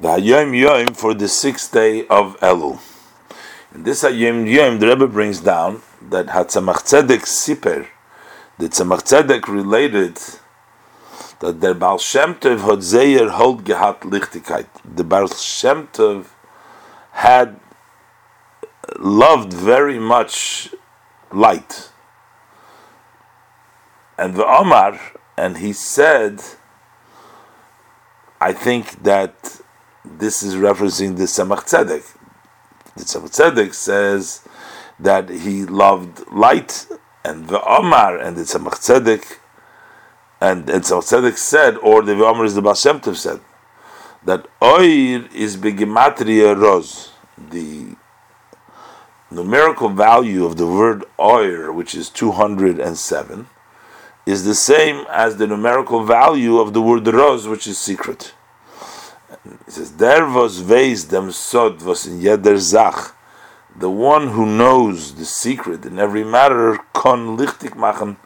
the Hayom Yom for the sixth day of Elul. In this Hayom Yom, the Rebbe brings down that HaTzemach Tzedek Siper, the Tzemach Tzedek related that der Baal Shem Tov had hold gehat Lichtigkeit. The Baal Shem Tov had loved very much light. And the Omar, and he said, I think that this is referencing the Tzemach Tzedek. The Tzemach Tzedek says that he loved light, and the Omar and the Tzemach Tzedek, and, and Tzemach Tzedek said, or the Omar is the Baal said, that Oir is begematria roz, the numerical value of the word Oir, which is 207, is the same as the numerical value of the word roz, which is secret. He says, Der was weiß dem Sod was in jeder Zach. The one who knows the secret in every matter kann lichtig machen,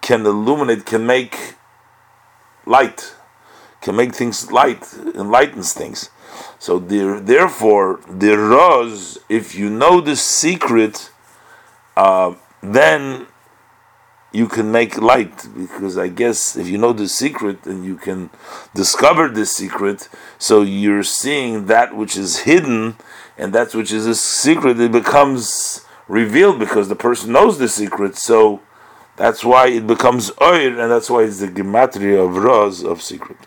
can illuminate, can make light, can make things light, enlightens things. So there, therefore, the Roz, if you know the secret, uh, then you can make light because I guess if you know the secret and you can discover the secret, so you're seeing that which is hidden and that which is a secret, it becomes revealed because the person knows the secret. So that's why it becomes oir, and that's why it's the gematria of Roz of secret.